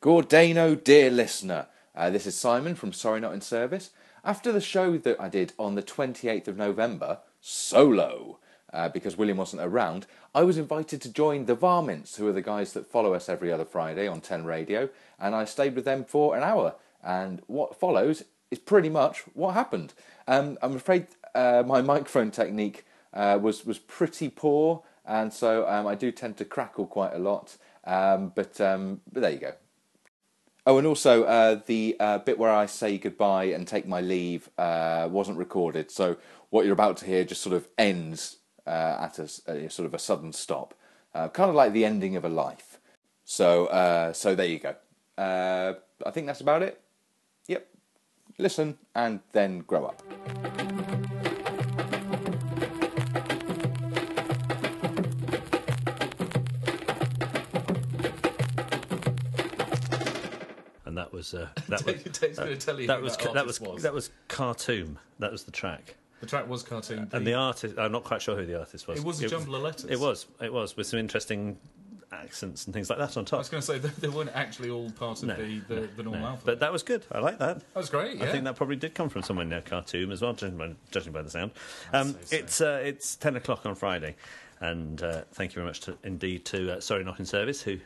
Gordano, dear listener, uh, this is Simon from Sorry Not in Service. After the show that I did on the 28th of November, solo, uh, because William wasn't around, I was invited to join the Varmints, who are the guys that follow us every other Friday on 10 Radio, and I stayed with them for an hour. And what follows is pretty much what happened. Um, I'm afraid uh, my microphone technique uh, was, was pretty poor, and so um, I do tend to crackle quite a lot. Um, but, um, but there you go. Oh, and also uh, the uh, bit where I say goodbye and take my leave uh, wasn't recorded, so what you're about to hear just sort of ends uh, at a, a, sort of a sudden stop, uh, kind of like the ending of a life. So, uh, so there you go. I think that's about it. Yep. Listen and then grow up. That was uh, that was Dave's going to tell you that was that that was, was. that was Khartoum. That was the track. The track was Khartoum. And the artist, I'm not quite sure who the artist was. It was a jumble of letters. It was. It was with some interesting accents and things like that on top. I was going to say they, weren't actually all part of No, the, the, the normal No. alphabet. But that was good. I like that. that was great. Yeah. I think that probably did come from somewhere near Khartoum as well, judging by, judging by the sound. Um, so. it's uh, it's ten o'clock on Friday, and uh, thank you very much to, indeed to uh, Sorry Not in Service who.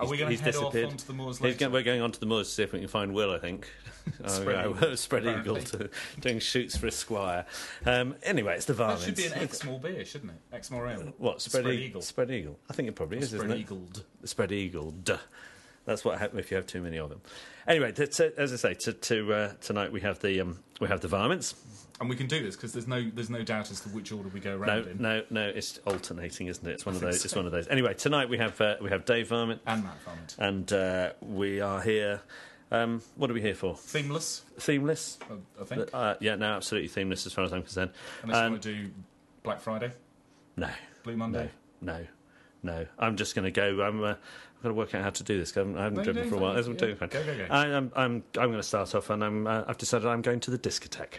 Are we gonna he's head off disappeared. onto the moors later? go- we're going on to the moors to see if we can find Will. I think Spread Oh, Eagle, spread eagle to, doing shoots for a squire. Um, anyway, it's the that should be an Exmoor beer, shouldn't it? Exmoor ale. What spread, Spread eagle? eagle. Spread eagle. I think it probably is, Spread isn't it? eagled. Spread eagle. That's what happens if you have too many of them. Anyway, as I say, to, to, uh, tonight we have the um, we have the varmints. And we can do this because there's no there's no doubt as to which order we go No, in. no, no. It's alternating, isn't it? It's one of think those. It's one of those. Anyway, tonight we have uh, we have Dave Varmint, And Matt Varmint, and uh, we are here. Um, what are we here for? Themeless, Themeless. I- I think. Uh, yeah, no, absolutely themeless as far as I'm concerned. Unless you um, want to do Black Friday, No, Blue Monday. no, no, no. I'm just going to go. I'm. Uh, I've got to work out how to do this. I haven't, I haven't No, driven for a while. I'm Yeah, doing fine. go, go, go. I, I'm. I'm. I'm going to start off, and I'm. Uh, I've decided I'm going to the discotheque.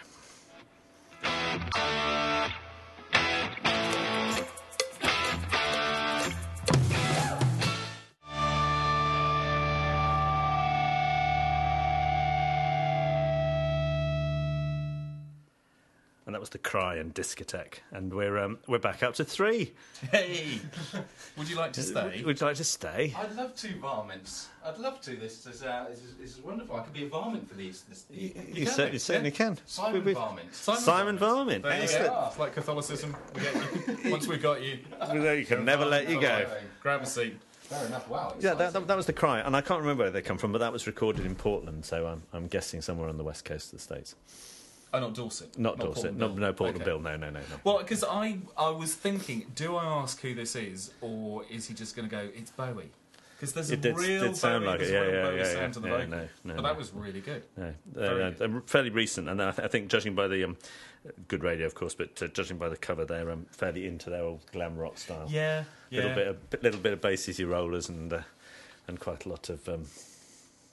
Was the cry and discotheque, and we're um, we're back up to three. Hey, would you like to stay? Would you like to stay? I'd love to varmints. I'd love to. This is, uh, this is, this is wonderful. I could be a varmint for these. This, You, can, cer- mate, you certainly yeah. can. Simon We- we- varmint. Simon Varmint. There you Excellent. go. It's like Catholicism. We get you. Once we've got you, You can never let you go. grab a seat. Fair enough. Wow. Yeah, that, that, that was the cry, and I can't remember where they come from, but that was recorded in Portland, so I'm, I'm guessing somewhere on the west coast of the states. Oh, not Dorset. Not, Dorset, Portland no, Portland Okay. Bill, no, no, no, no. Well, because I, I was thinking, do I ask who this is, or is he just going to go, it's Bowie? Because there's a It did, real did sound Bowie, like it, yeah, yeah, Bowie yeah, sound yeah, yeah, no, no, but that was really good. No, uh, they're fairly recent, and I, th- I think judging by the um, good radio, of course, but uh, judging by the cover, they're um, fairly into their old glam rock style. Yeah, yeah. little bit, of, little bit of Bay City Rollers, and uh, and quite a lot of um,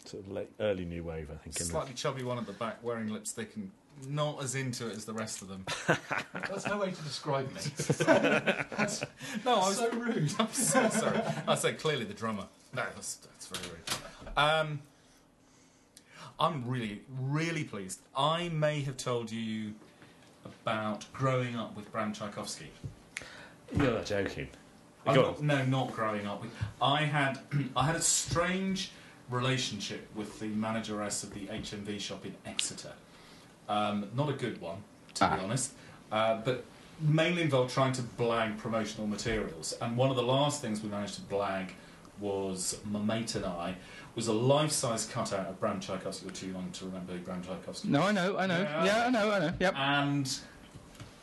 sort of late, early new wave, I think. Slightly chubby one at the back, wearing lipstick and not as into it as the rest of them. That's no way to describe me. That's No, I was so rude. I'm so sorry. I said clearly the drummer. No, that's, that's very rude. Um, I'm really, really pleased. I may have told you about growing up with Bram Tchaikovsky. You're joking. Not, no, not growing up with. I had, I had a strange relationship with the manageress of the HMV shop in Exeter. Um, not a good one, to be honest, uh, but mainly involved trying to blag promotional materials. And one of the last things we managed to blag was my mate and I was a life-size cutout of Bram Tchaikovsky. You're too young to remember Bram Tchaikovsky. No, I know, I know. Yeah. Yeah, I know, I know. Yep. and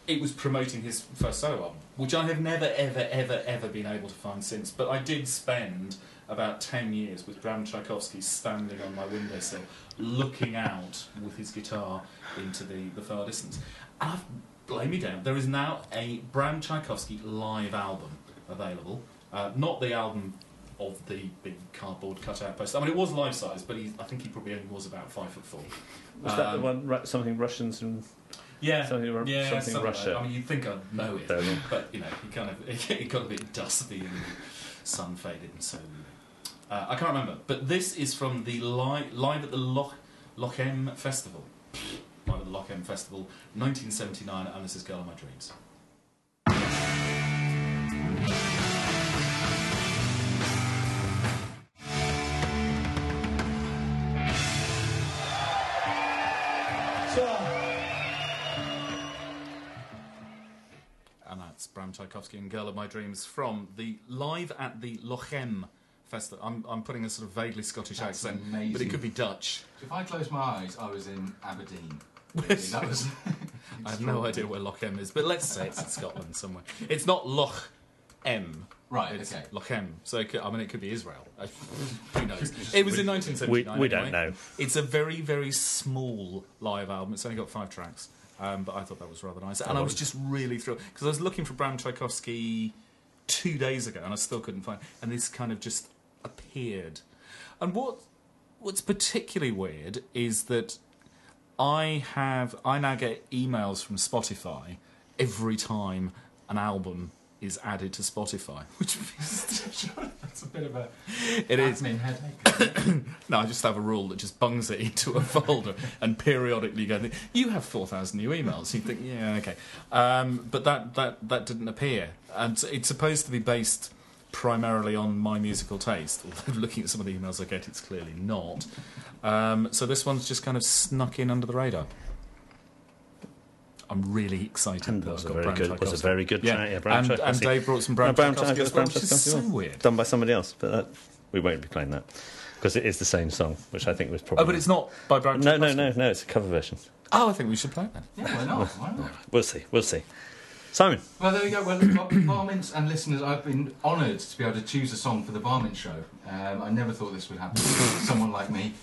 it was promoting his first solo album, which I have never, ever, ever, ever been able to find since. But I did spend about 10 years with Bram Tchaikovsky standing on my windowsill, looking out with his guitar into the, the far distance. And I've, blame me down, there is now a Bram Tchaikovsky live album available. Uh, not the album of the big cardboard cutout poster. I mean, it was life size, but he, I think he probably only was about five foot four. Was that the Um, one, something Russians and yeah, Something yeah, something Russia. I mean, you'd think I'd know it, but you know, he kind of it got a bit dusty and sun faded and so. Uh, I can't remember, but this is from the li- live at the Loch Lochem Festival. Live at the Lochem Festival, 1979, and this is "Girl of My Dreams." and that's Bram Tchaikovsky and Girl of My Dreams from the live at the Lochem Festival. I'm, I'm putting a sort of vaguely Scottish That's accent, but it could be Dutch. If I close my eyes, I was in Aberdeen. Really, that was. I have no idea where Lochem is, but let's say it's in Scotland somewhere. It's not Loch M. Right, It's okay. Lochem. So it could, I mean, it could be Israel. Who knows? It was in 1979. We- we don't anyway. know. It's a very, very small live album. It's only got five tracks, um, but I thought that was rather nice. And I was just really thrilled because I was looking for Bram Tchaikovsky two days ago, and I still couldn't find. And this kind of just appeared. And what what's particularly weird is that I have I now get emails from Spotify every time an album is added to Spotify, which is that's a bit of a it is. headache. No, I just have a rule that just bungs it into a folder and periodically go. You have four thousand new emails. You think, yeah, okay, um, but that that that didn't appear, and it's supposed to be based primarily on my musical taste. Although looking at some of the emails I get, it's clearly not. Um, so this one's just kind of snuck in under the radar. I'm really excited. And that that was I've a got very Bram good, was a very good track. Yeah, Bram and, and Dave brought some No, Bram, Bram Tchaikovsky as Tchaikovsky, well, Bram which is so Tchaikovsky. weird. Done by somebody else, but that, we won't be playing that because it is the same song, which I think was probably. Oh, but it's not by Bram. No, no, Tchaikovsky. no, no. It's a cover version. Oh, I think we should play it then. yeah, why not? Why not? We'll see. We'll see. Simon, Well, there we go. Well, look, varmints and listeners, I've been honoured to be able to choose a song for the Varmint Show. Um, I never thought this would happen someone like me,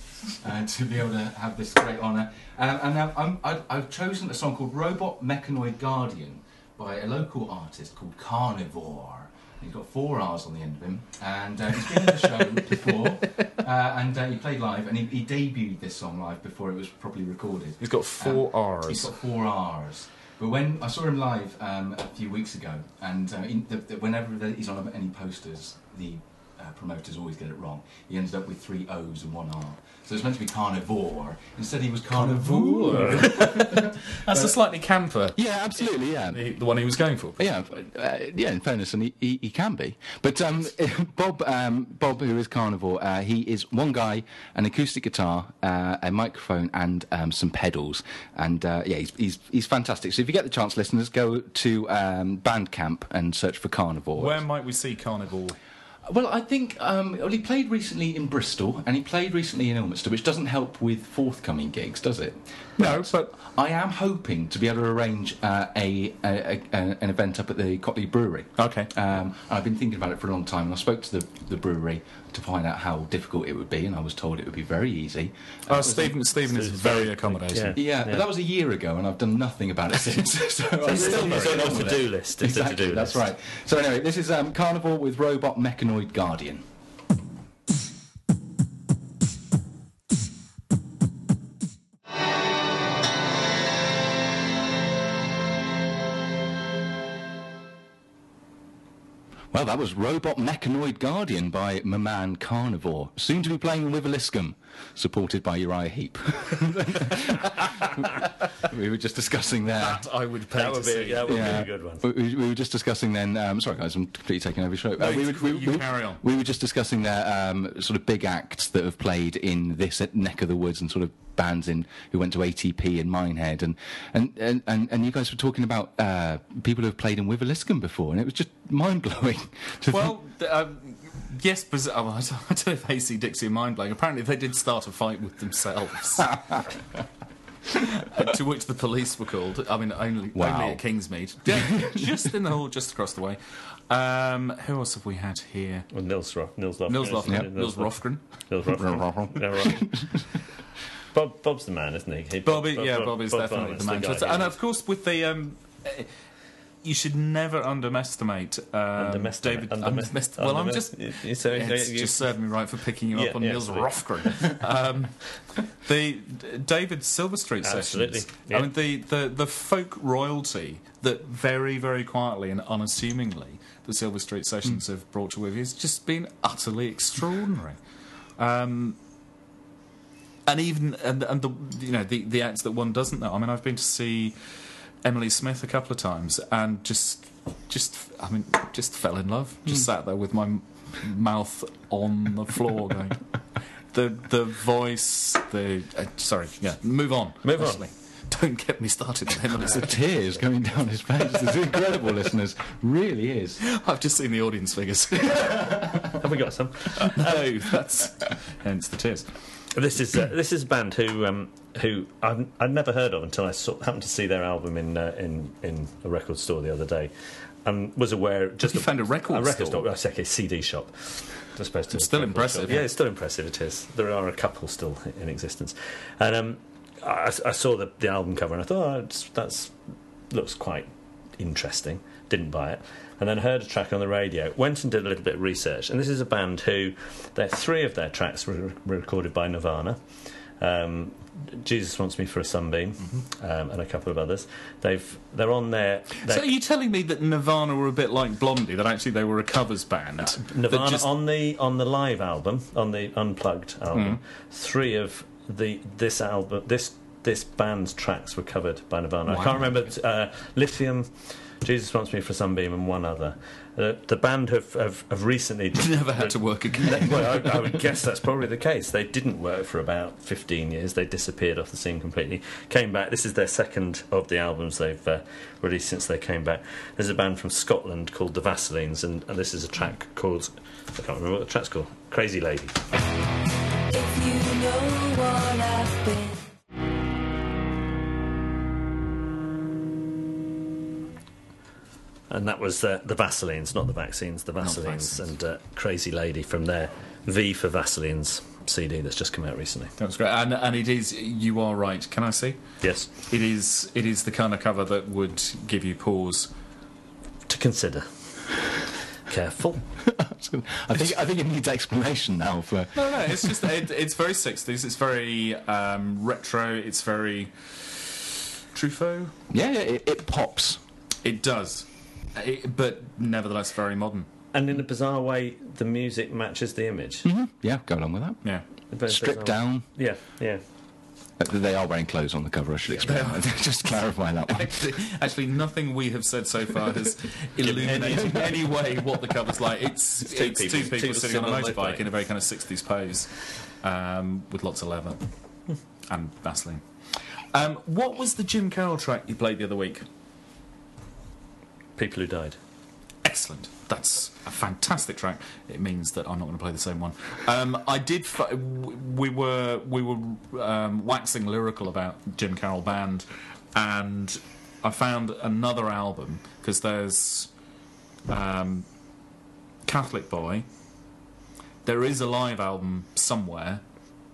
uh, to be able to have this great honour. Um, and now I'm, I, I've chosen a song called Robot Mechanoid Guardian by a local artist called Carnivore. He's got four R's on the end of him, and uh, he's been in the show before, uh, and uh, he played live, and he, he debuted this song live before it was properly recorded. He's got four Um, R's. He's got four R's. But when I saw him live um, a few weeks ago, and uh, in the, the, whenever he's on any posters, the uh, promoters always get it wrong. He ended up with three O's and one R. So it's meant to be carnivore. Instead, he was carnivore. That's a slightly camper. Yeah, absolutely. Yeah, The, the one he was going for. yeah, uh, yeah. In fairness, and he, he, he can be. But um, Bob, um, Bob, who is carnivore, uh, he is one guy, an acoustic guitar, uh, a microphone, and um, some pedals. And uh, yeah, he's, he's he's fantastic. So if you get the chance, listeners, go to um, Bandcamp and search for Carnivore. Where might we see Carnival? Well, I think um, well, he played recently in Bristol, and he played recently in Ilminster, which doesn't help with forthcoming gigs, does it? No, but I am hoping to be able to arrange uh, a, a, a, an event up at the Cotley Brewery. Okay. Um, I've been thinking about it for a long time, and I spoke to the, the brewery to find out how difficult it would be, and I was told it would be very easy. Uh, oh, Stephen, Stephen is very accommodating. Yeah. yeah, but that was a year ago, and I've done nothing about it since. so I'm it's still really not on on the to-do list. It's Exactly, to-do that's list. right. So anyway, this is um, Carnival with Robot Mechanoid Guardian. Well, that was Robot Mechanoid Guardian by my man Carnivore, soon to be playing in Wiveliscombe, supported by Uriah Heep. we were just discussing there. That I would pay That to would be, see. that would Yeah. be a good one. We, we- we were just discussing then. Um, sorry, guys, I'm completely taking over the show. Uh, No, we, were, we, you we- carry on. we were just discussing there um, sort of big acts that have played in this at neck of the woods and sort of bands in who went to ATP in Minehead, and and, and, and, and you guys were talking about uh, people who have played in Wiveliscombe before, and it was just mind blowing. Well, um, yes, but oh, I don't know if AC Dixie are mind blowing. Apparently, they did start a fight with themselves. to which the police were called. I mean, only, Wow. only at Kingsmead. Yeah, just in the hall, just across the way. Um, who else have we had here? Well, Nils Roth, Nils Lofgren. Nils Lofgren. it? Nils Rofgren. Nils Rofgren. Yeah, right. Bob, Bob's the man, isn't he? he Bobby, Bob- yeah, Bob- Bob is Bob definitely the man. yeah. and of course, with the um, you should never underestimate um, David. underest- well, I'm just. you- you- so you- It's you- just served me right for picking you Yeah, up on yeah, Niels. Rofgren. um, the David Silver Street Absolutely, sessions. yeah. I mean, the, the, the folk royalty that very, very quietly and unassumingly the Silver Street sessions Hmm. have brought to with you has just been utterly extraordinary. Um, and even and, and the you know the the acts that one doesn't know. I mean, I've been to see Emily Smith a couple of times and just just I mean just fell in love. Just sat there with my mouth on the floor, going the the voice. The uh, sorry, yeah. Move on. Move on. Don't get me started with Emily The tears going down his face. It's incredible, listeners. Really is. I've just seen the audience figures. Have we got some? no that's hence the tears. This is uh, this is a band who um, who I've, I'd never heard of until I saw, happened to see their album in uh, in in a record store the other day, and was aware just You found a record a record store? store. I say okay, CD shop. As opposed to It's still impressive. shop. Yeah, it's still impressive. It is. There are a couple still in existence, and um, I, I saw the, the album cover and I thought oh, that's looks quite interesting. Didn't buy it, and then heard a track on the radio. Went and did a little bit of research, and this is a band who, their three of their tracks were, were recorded by Nirvana. Um, Jesus wants me for a sunbeam, um, and a couple of others. They've they're on their. their So are you telling me that Nirvana were a bit like Blondie? That actually they were a covers band? Nirvana just- on the on the live album, on the unplugged album, Hmm. three of the this album this this band's tracks were covered by Nirvana. I can't remember uh, Lithium, Jesus wants me for Sunbeam, and one other. Uh, the band have have, have recently never had to work again. well, I, I would guess that's probably the case. They didn't work for about 15 years. They disappeared off the scene completely. Came back. This is their second of the albums they've uh, released since they came back. There's a band from Scotland called the Vaselines, and, and this is a track called I can't remember what the track's called. Crazy Lady. And that was uh, the Vaselines, not the vaccines, the Vaselines, Vaselines. and uh, Crazy Lady from their V for Vaselines CD that's just come out recently. That's great, and and it is. You are right. Can I see? Yes, It is. It is the kind of cover that would give you pause. to consider. Careful. I think I think it needs explanation now for No, no. It's just. It, it's very sixties. It's very um, retro. It's very Truffaut. yeah, yeah it, it pops. It does, it, but nevertheless very modern. And in a bizarre way, the music matches the image. Yeah, go along with that. Yeah. Very Stripped bizarre- down. Yeah, yeah. Uh, They are wearing clothes on the cover. I should explain. that. Just clarify that one. Actually, actually, nothing we have said so far has illuminated in any way what the cover's like. It's, it's, two two, people- people, two sitting on a sitting on a motorbike motorbike. in a very kind of 60s pose um, with lots of leather and Vaseline. Um, what was the Jim Carroll track you played the other week? People who died. Excellent. That's a fantastic track. It means that I'm not going to play the same one. Um, I did. F- we were we were um, waxing lyrical about Jim Carroll Band, and I found another album because there's um, Catholic Boy. There is a live album somewhere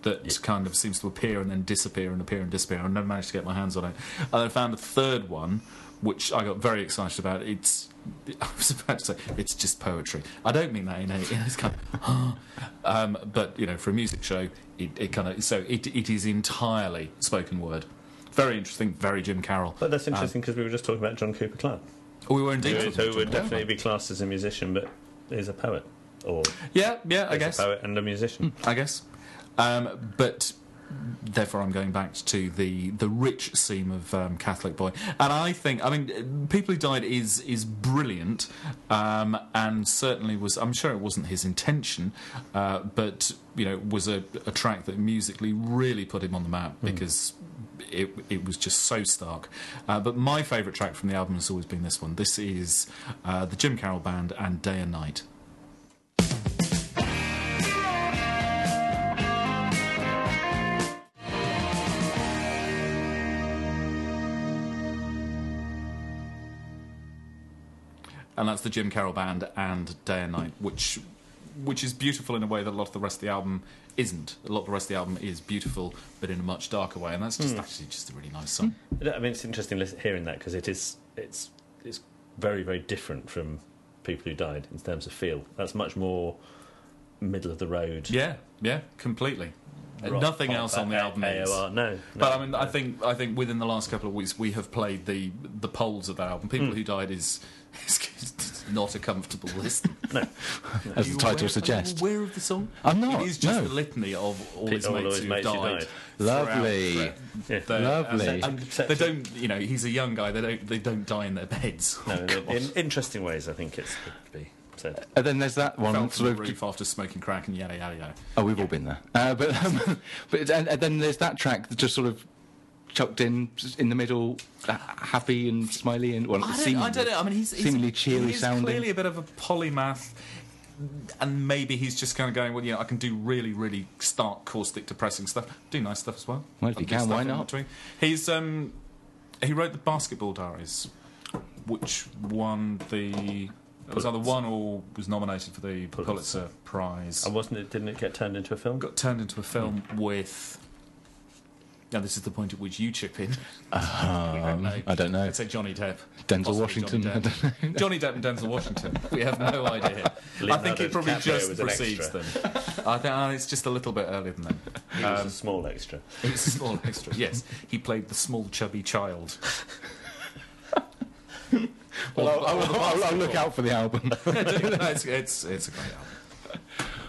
that kind of seems to appear and then disappear and appear and disappear. I never managed to get my hands on it. And I found a third one, which I got very excited about. It's I was about to say it's just poetry. I don't mean that in a, in a kind of, um, but you know, for a music show, it, it kind of so it it is entirely spoken word. Very interesting, very Jim Carroll. But that's interesting because we were just talking about John Cooper Clarke, Oh, we were indeed. who, who would definitely be classed as a musician, but is a poet, or Yeah, yeah, I guess. a poet and a musician. I guess. Um, but therefore, I'm going back to the the rich seam of um, Catholic Boy, and I think, I mean, People Who Died is is brilliant, um, and certainly was. I'm sure it wasn't his intention, uh, but you know, was a, a track that musically really put him on the map because. It, it was just so stark. Uh, but my favourite track from the album has always been this one. This is uh, the Jim Carroll Band and Day and Night. And that's the Jim Carroll Band and Day and Night, which which is beautiful in a way that a lot of the rest of the album isn't. A lot of the rest of the album is beautiful, but in a much darker way, and that's just actually just a really nice song. I mean, it's interesting hearing that because it is it's it's very, very different from people who died in terms of feel. That's much more middle of the road. Yeah, yeah, completely. Rock, Nothing pop, else on the album is. AOR. No, no, But I mean, I think I think within the last couple of weeks we have played the the polls of that album. People Hmm. who died is, is not a comfortable listen. no. As Are the title aware- suggests. Are you aware of the song? I'm not, It is just no. a litany of all Pe- his all mates, his who, mates who died. died. Lovely. Yeah. their- Lovely. and they don't, you know, he's a young guy. They don't, they don't die in their beds. No, Oh, in, interesting ways, I think it's to be said. And then there's that one Fell from sort the of roof after smoking crack and yada yada yada. Oh, we've all been there. Uh, but um, but and, and then there's that track that just sort of chucked in in the middle, uh, happy and smiley and well, I don't, seemingly, I don't know. I mean, he's, he's seemingly cheery he's sounding. clearly a bit of a polymath, and maybe he's just kind of going, well, you know, I can do really, really stark, caustic, depressing stuff. Do nice stuff as well. Well, if you can, why not? between. He's um, he wrote the Basketball Diaries, which won the. It was either won or was nominated for the Pulitzer. Pulitzer Prize. And wasn't it? Didn't it get turned into a film? got turned into a film with. Now this is the point at which you chip in. Um, I don't know. I'd say Johnny Depp, Denzel Possibly Washington. Johnny Depp. Johnny Depp and Denzel Washington. We have no idea. I think he Leonardo probably DiCaprio just precedes them. I think uh, it's just a little bit earlier than that. He was a small extra. He was a small extra. Yes, he played the small chubby child. Well, I'll, I'll, I'll, I'll look out for the album. No, it's, it's, it's a great album.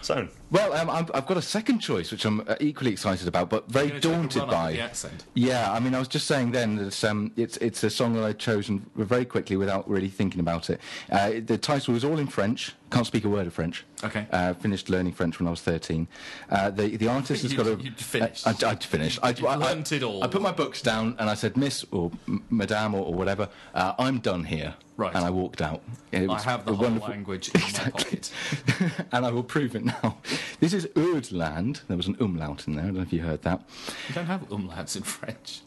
So, well, um, I'm, I've got a second choice, which I'm uh, equally excited about, but very You're gonna take a daunted by. the accent. Yeah, I mean, I was just saying then that it's, um, it's, it's a song that I'd chosen very quickly without really thinking about it. Uh, the title was all in French. Can't speak a word of French. Okay. Uh, finished learning French when I was 13. Uh, the, the artist has got a. you'd finished. I, I'd finished. I, learnt it all. I put my books down and I said, Miss or M- Madame or, or whatever, uh, I'm done here. Right. And I walked out. It I have the whole wonderful- language in my pocket. and I will prove it now. This is Ödland. There was an umlaut in there. I don't know if you heard that. You don't have umlauts in French.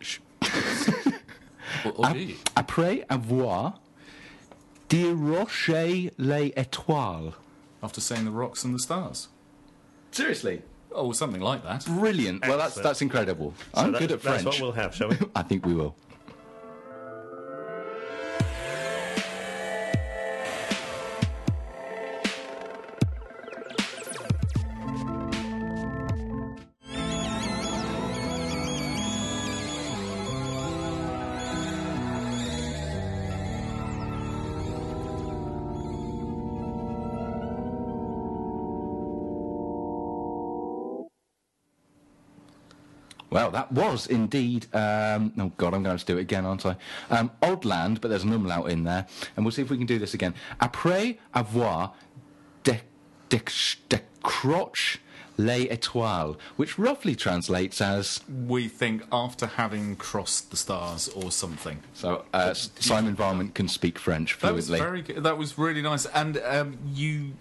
Shh. or, or do you? Après avoir déroché les étoiles. After saying the rocks and the stars. Seriously? Oh, something like that. Brilliant. Well, that's that's incredible. so I'm that- good at French. That's French. what we'll have, shall we? I think we will. Well, that was indeed. Um, oh God, I'm going to have to do it again, aren't I? Um, Ödland, but there's an umlaut in there, and we'll see if we can do this again. Après avoir dé- dé- décroché les étoiles, which roughly translates as. We think after having crossed the stars or something. So uh, Simon Varmint can speak French fluently. That was very good. That was really nice. And um, you.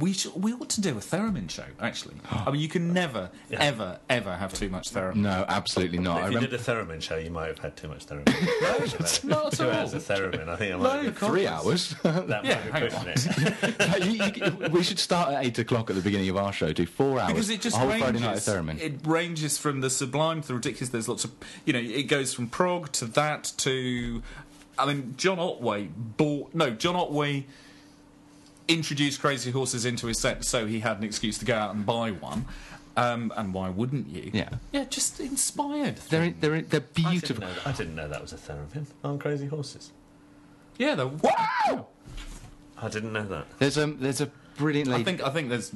We should, we ought to do a theremin show. Actually, I mean, you can never, ever, ever have too much theremin. No, absolutely not. I If you remember did a theremin show, you might have had too much theremin. Not Two at hours all. of theremin, I think I No, might be, three hours. that Yeah, might be hang pushing on. it. You- you- we should start at eight o'clock at the beginning of our show. Do four hours. Because it just a whole ranges. Friday night of theremin. It ranges from the sublime to the ridiculous. There's lots of, you know, it goes from prog to that to, I mean, John Otway bought no, John Otway introduced Crazy Horses into his set, so he had an excuse to go out and buy one. Um, and why wouldn't you? Yeah. yeah, just inspired. They're they're they're I didn't, beautiful. know that, I didn't know that was a theremin on Crazy Horses. Yeah, they're wow. I didn't know that. There's a there's a brilliant lady. I think I think there's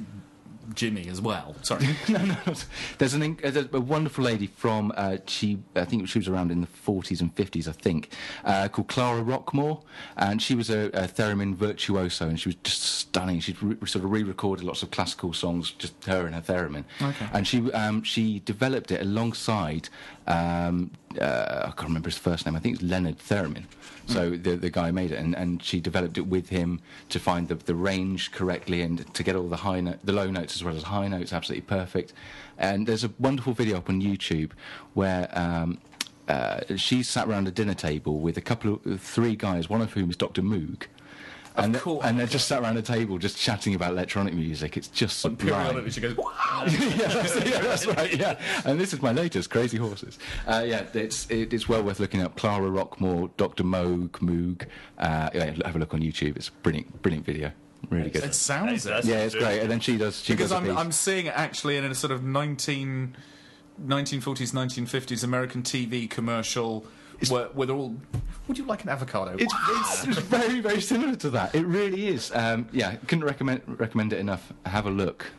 Jimmy as well. Sorry. no, no, no. There's an there's a wonderful lady from uh, she I think she was around in the 40s and 50s I think uh, called Clara Rockmore and she was a, a theremin virtuoso and she was just stunning. She'd re- sort of re-recorded lots of classical songs, just her and her theremin. Okay. And she um, she developed it alongside um, uh, I can't remember his first name. I think it's Leonard Theremin. So the the guy made it, and, and she developed it with him to find the, the range correctly and to get all the high note, the low notes as well as high notes absolutely perfect. And there's a wonderful video up on YouTube where. Um, uh, she sat around a dinner table with a couple of three guys, one of whom is Dr. Moog, and, Of course. and they're just sat around a table just chatting about electronic music. It's just sublime. Periodically she goes, yeah, that's, yeah, that's right. Yeah, and this is my latest, Crazy Horses. Uh, yeah, it's it, it's well worth looking up. Clara Rockmore, Dr. Moog, Moog. Uh, yeah, have a look on YouTube. It's a brilliant, brilliant video. Really good. it sounds it. Yeah, it's great. And then she does. She because does a I'm, piece. I'm seeing it actually in a sort of 19, 1940s, 1950s American TV commercial where, where they're all, would you like an avocado? It's, it's, it's very, very similar to that. It really is. Um, yeah, couldn't recommend recommend it enough. Have a look.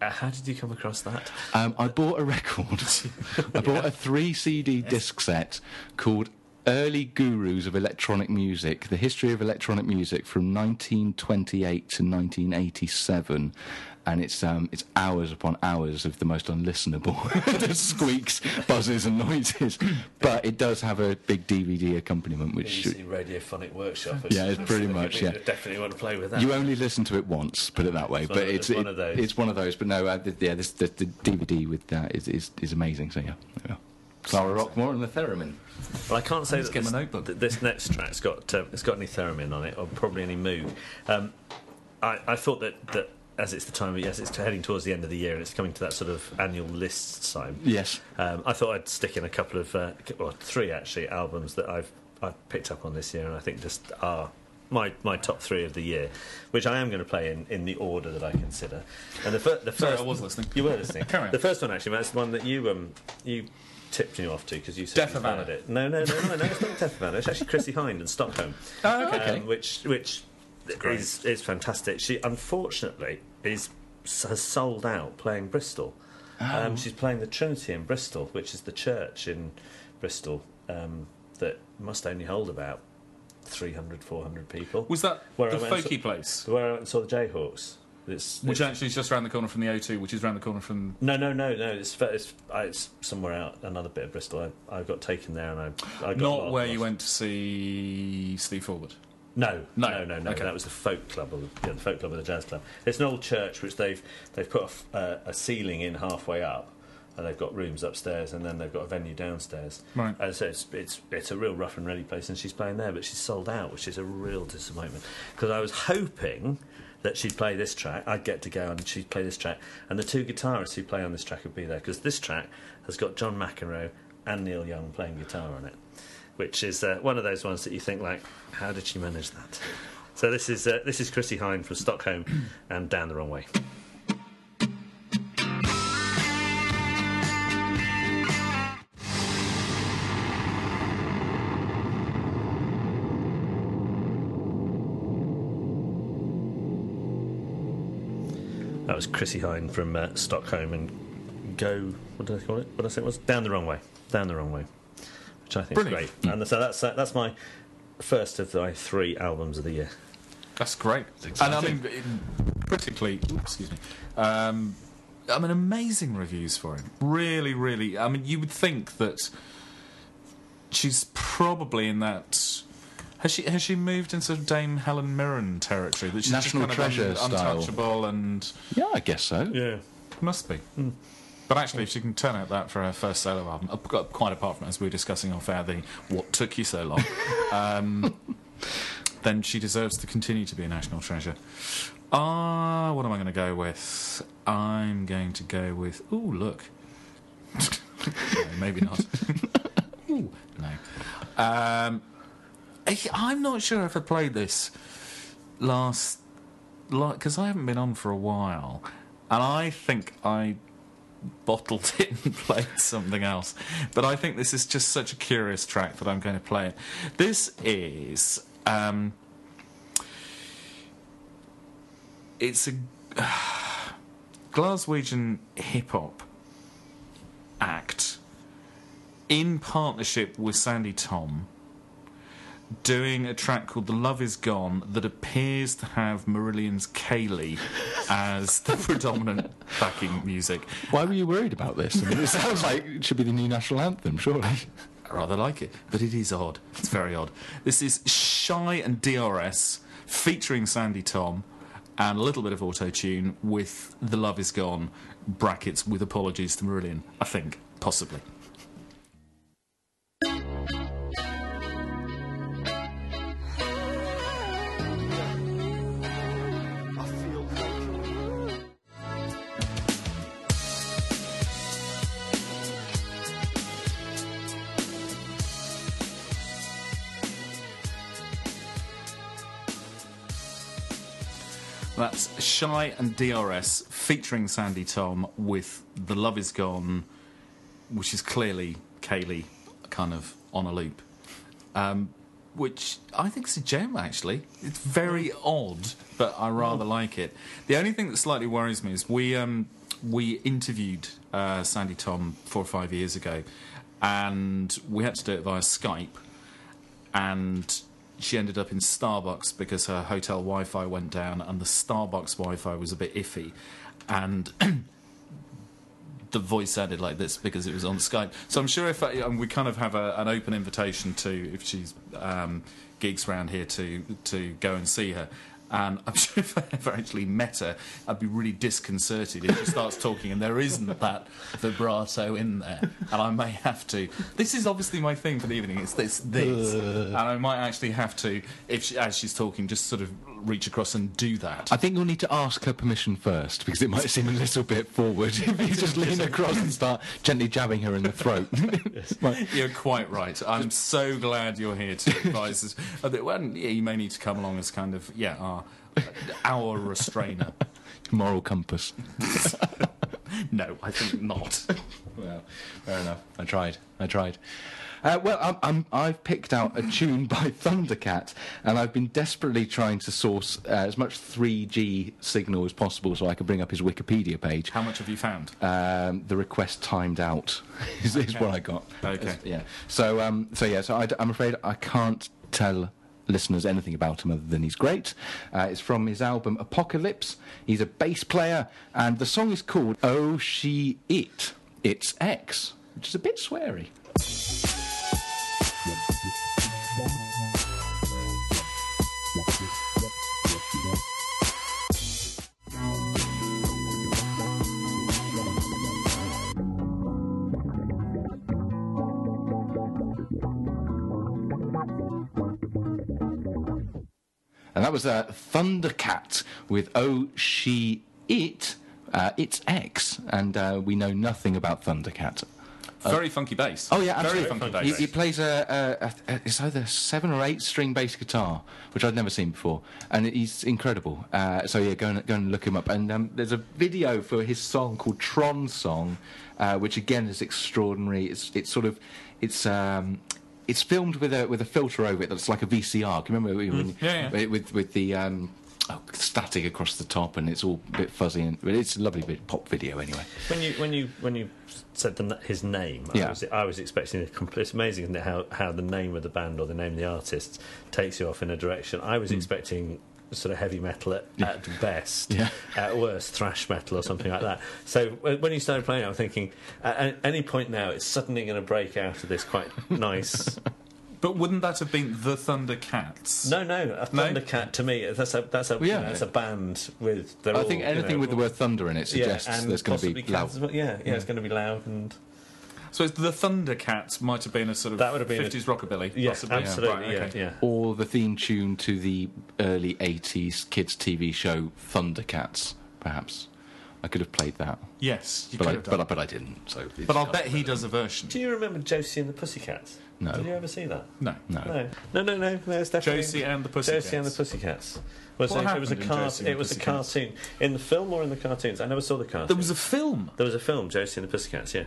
Uh, how did you come across that? Um, I bought a record. I bought a three CD disc set called Early Gurus of Electronic Music: The History of Electronic Music from 1928 to 1987. And it's um, it's hours upon hours of the most unlistenable squeaks, buzzes, and noises. But it does have a big DVD accompaniment, which BBC Radiophonic Workshop. Yeah, it's pretty much, yeah. Definitely want to play with that. You only listen to it once, put it that way. It's but one of- it's it's one it- of those. It's one of those. But no, uh, th- yeah, this, the, the DVD with that is, is is amazing. So yeah, are. Clara Rockmore and the Theremin. Well, I can't say that this, notebook. th- this next track's got um, it's got any theremin on it, or probably any moog. Um, I, I thought that, that as it's the time, of, yes, it's heading towards the end of the year, and it's coming to that sort of annual lists time. Yes. Um, I thought I'd stick in a couple of, uh, well, three actually albums that I've I've picked up on this year, and I think just are my my top three of the year, which I am going to play in, in the order that I consider. And the, fir- the Sorry, first I was listening. You were listening. The first one actually, that's the one that you um you tipped me off to because you said Death you found it. No, no, no, no, no. It's not Death Havana. It's actually Chrissie Hynde in Stockholm. Oh, okay. Um, which which is is fantastic. She unfortunately is has sold out playing Bristol. Um, she's playing the Trinity in Bristol, which is the church in Bristol um, that must only hold about 300, 400 people. Was that Where the folky place? where I went and saw the Jayhawks. It's, Which it's- actually is just around the corner from the O2, which is around the corner from. no, no, no, no. It's, it's, it's somewhere out, another bit of Bristol. I, I got taken there, and I, I got Not where you went to see Steve Forward. No, No. no, no, no. Okay. That was the folk club, or the, yeah, the folk club or the jazz club. It's an old church which they've they've put a f- uh, a ceiling in halfway up, and they've got rooms upstairs, and then they've got a venue downstairs. Right. And so it's it's it's a real rough and ready place, and she's playing there, but she's sold out, which is a real disappointment because I was hoping. That she'd play this track, I'd get to go and she'd play this track, and the two guitarists who play on this track would be there because this track has got John McEnroe and Neil Young playing guitar on it, which is uh, one of those ones that you think like, how did she manage that? So this is uh, this is Chrissie Hynde from Stockholm and Down the Wrong Way. That was Chrissie Hynde from uh, Stockholm and go. What did I call it? What did I say it was? Down the wrong way. Down the wrong way. Which I think Brilliant. is great. And so that's uh, that's my first of my three albums of the year. That's great. And I mean, critically, oops, excuse me. Um, I mean, amazing reviews for him. Really, really. I mean, you would think that she's probably in that. Has she has she moved into Dame Helen Mirren territory? That she's National just kind treasure of un- style. untouchable and Yeah, I guess so. Yeah. must be. But actually, if she can turn out that for her first solo album, uh, quite apart from as we were discussing off air, the what took you so long, um, then she deserves to continue to be a national treasure. Ah, what am I going to go with? I'm going to go with. Ooh, look. no, maybe not. Ooh, no. Um, I- I'm not sure if I played this last like, because I haven't been on for a while, and I think I bottled it and played something else. But I think this is just such a curious track that I'm going to play it. This is. Um, it's a Glaswegian hip hop act in partnership with Sandi Thom doing a track called The Love Is Gone that appears to have Marillion's Kayleigh as the predominant backing music. Why were you worried about this? I mean, it sounds like it should be the new national anthem, surely. I rather like it, but it is odd. It's very odd. This is Shy and DRS featuring Sandi Thom and a little bit of auto tune with The Love Is Gone, brackets with apologies to Marillion, I think, possibly. That's Shy and DRS featuring Sandi Thom with The Love Is Gone, which is clearly Kayleigh kind of on a loop. Um, which I think is a gem, actually. It's very odd, but I rather like it. The only thing that slightly worries me is we um, we interviewed uh, Sandi Thom four or five years ago, and we had to do it via Skype, and she ended up in Starbucks because her hotel Wi-Fi went down, and the Starbucks Wi-Fi was a bit iffy, and the voice sounded like this because it was on Skype. So I'm sure if I, and we kind of have a, an open invitation to if she's um, gigs around here to to go and see her. And I'm sure if I ever actually met her, I'd be really disconcerted if she starts talking and there isn't that vibrato in there. And I may have to. This is obviously my thing for the evening. It's this, this, and I might actually have to, if she, as she's talking, just sort of reach across and do that. I think you'll need to ask her permission first because it might seem a little bit forward if you just lean across and start gently jabbing her in the throat. You're quite right. I'm so glad you're here to advise us. Well, yeah, you may need to come along as kind of yeah our restrainer. Moral compass. No, I think not. Well, fair enough. I tried. I tried. Uh, well, I'm, I'm, I've picked out a tune by Thundercat, and I've been desperately trying to source uh, as much 3G signal as possible so I can bring up his Wikipedia page. How much have you found? Um, the request timed out is, is what I got. Okay. Yeah. So, um, so yeah. So I, am afraid I can't tell listeners anything about him other than he's great. Uh, it's from his album Apocalypse. He's a bass player, and the song is called "Oh She It." It's X, which is a bit sweary. Was uh, Thundercat with Oh She It. Uh, it's X, and uh, we know nothing about Thundercat. Very funky bass. Oh yeah, very absolutely. funky He, bass. he plays a, a, a, it's either seven or eight string bass guitar, which I'd never seen before, and he's incredible. Uh, so yeah, go and go and look him up. And um, there's a video for his song called Tron Song, uh, which again is extraordinary. It's it's sort of it's. Um, it's filmed with a with a filter over it that's like a VCR. Can you remember when, Mm, yeah, yeah. with with the um, oh, static across the top and it's all a bit fuzzy and but it's a lovely bit pop video anyway. When you when you when you said the, n- his name, Yeah. I, was, I was expecting a complete. It's amazing isn't it, how how the name of the band or the name of the artist takes you off in a direction. I was expecting sort of heavy metal at, at best, Yeah. at worst thrash metal or something like that. So when you started playing, I'm thinking at any point now it's suddenly going to break out of this quite nice. But wouldn't that have been the Thundercats? No, no, a No? Thundercat to me that's a that's a Well, yeah. you know, it's a band with. I all, think you anything know, with the word thunder in it suggests yeah, there's going to be loud. well. Yeah, yeah, it's mm. going to be loud and. So it's the Thundercats might have been a sort of That would have been a- 50s rockabilly. Yeah, possibly. absolutely. Right, okay. yeah. or the theme tune to the early 80s kids TV show Thundercats, perhaps. I could have played that, Yes, you but could I, have but, done. I, but I didn't. So But I'll bet he does a version. Do you remember Josie and the Pussycats? No. Did you ever see that? No. No. No, no, no, no. no it's definitely Josie and the Pussycats. Josie and the Pussycats. Was What it, it was a happened in car- Josie and It the was a Pussycats? cartoon in the film or in the cartoons. I never saw the cartoon. There was a film. There was a film, Josie and the Pussycats. Yeah,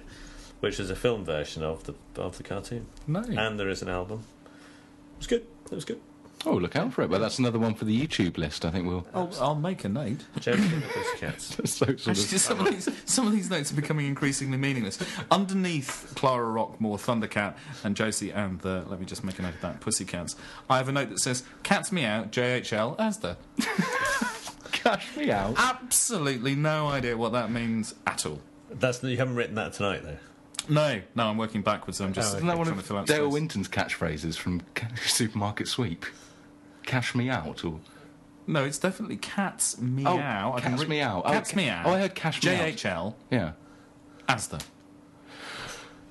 which is a film version of the of the cartoon, No. and there is an album. It was good. It was good. Oh, look out for it. Well, that's another one for the YouTube list. I think we'll. I'll, I'll make a note. Josie and the Pussycats. so sort Actually, of, some of these some of these notes are becoming increasingly meaningless. Underneath Clara Rockmore, Thundercat, and Josie and the let me just make a note of that Pussycats. I have a note that says "Cats Meow JHL Asda." cash me out. Absolutely no idea what that means at all. That's you haven't written that tonight though. No, no, I'm working backwards. I'm just Oh, Isn't that one trying to fill out Dale space. Winton's catchphrases from Supermarket Sweep? Cash me out, or No, it's definitely cats meow. Oh, I can cats re- meow. Oh, Cats ca- meow. oh, I heard cash me out. JHL yeah, Asda.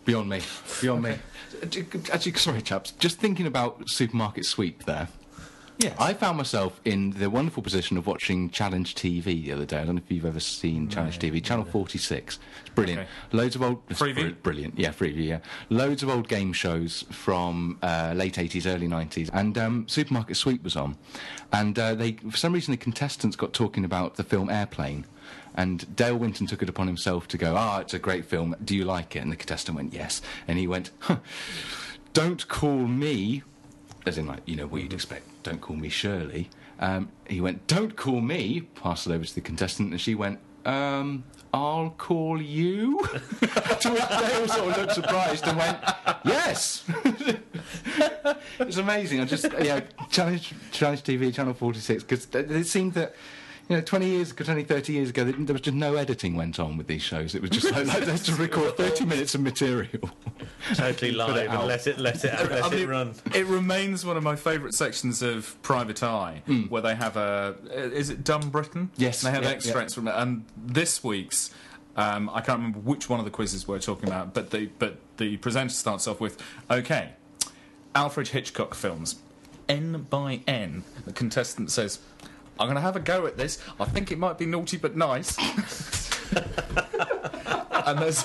beyond me, beyond me. Actually, sorry, chaps. Just thinking about Supermarket Sweep there. Yes. I found myself in the wonderful position of watching Challenge TV the other day. I don't know if you've ever seen Challenge TV. Channel 46. It's brilliant. Okay. Loads of old. Freeview? br- Brilliant. Yeah, Freeview, yeah. Loads of old game shows from uh, late 80s, early 90s. And um, Supermarket Sweep was on. And uh, they, for some reason, the contestants got talking about the film Airplane. And Dale Winton took it upon himself to go, Ah, it's a great film. Do you like it? And the contestant went, Yes. And he went, huh, Don't call me as in like you know what you'd expect. Don't call me Shirley. Um, he went, "Don't call me." Passed it over to the contestant, and she went, um, "I'll call you." to which Dale sort of looked surprised and went, "Yes." it's amazing. I just yeah, challenge challenge TV, Channel Forty Six, because it seemed that. You know, 20 years ago, 20, 30 years ago, there was just no editing went on with these shows. It was just like, like let's just record 30 minutes of material. Totally Put it and let it let it let I it mean, run. It remains one of my favourite sections of Private Eye, where they have a. Is it Dumb Britain? Yes, They have yeah, extracts from it, and this week's. Um, I can't remember which one of the quizzes we're talking about, but the but the presenter starts off with, "Okay, Alfred Hitchcock films, N by N." The contestant says, "I'm going to have a go at this. I think it might be naughty but nice." and there's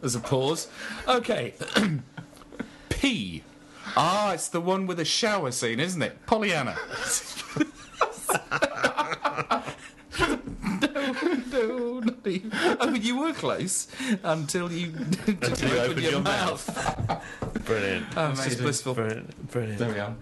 there's a pause. Okay, P. Ah, it's the one with the shower scene, isn't it? Pollyanna. no, no, not even. I mean, you were close until you, until you opened your mouth. Brilliant. Oh, it's just blissful. Brilliant. Brilliant. There we are.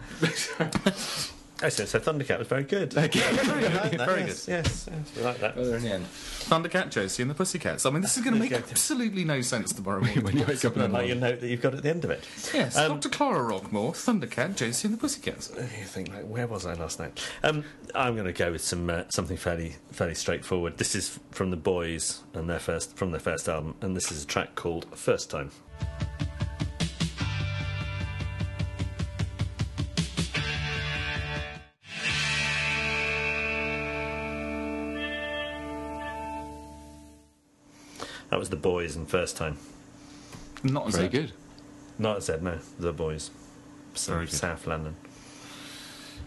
Oh, so, so Thundercat was very good. Very good. Very yes, yes, yes, we like that. Well, in the end. Thundercat, Josie, and the Pussycats. I mean, this is going to make absolutely no sense tomorrow morning. when you wake up in the morning. your note that you've got at the end of it. yes, Um, Dr. Clara Rockmore, Thundercat, Josie, and the Pussycats. You think like, where was I last night? Um, I'm going to go with some uh, something fairly fairly straightforward. This is from the Boys and their first from their first album, and this is a track called First Time. That was the Boys and First Time. Not as Very a- good. Not said no, the Boys. Very From good. South London.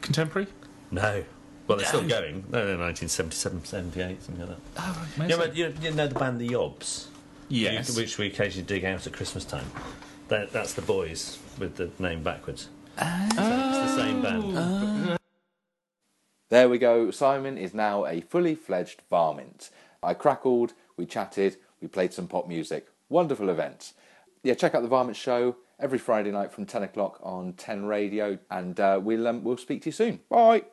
Contemporary? No. Well, they're still going. No, no, 1977, 78, something like that. Oh, Yeah, but you, you know the band The Yobs? Yes. Which we occasionally dig out at Christmas time. That, that's the boys with the name backwards. Oh. So it's the same band. Oh. There we go. Simon is now a fully fledged varmint. I crackled, we chatted, we played some pop music. Wonderful event. Yeah, check out the Varmint Show every Friday night from 10 o'clock on 10 Radio, and uh, we'll, um, we'll speak to you soon. Bye.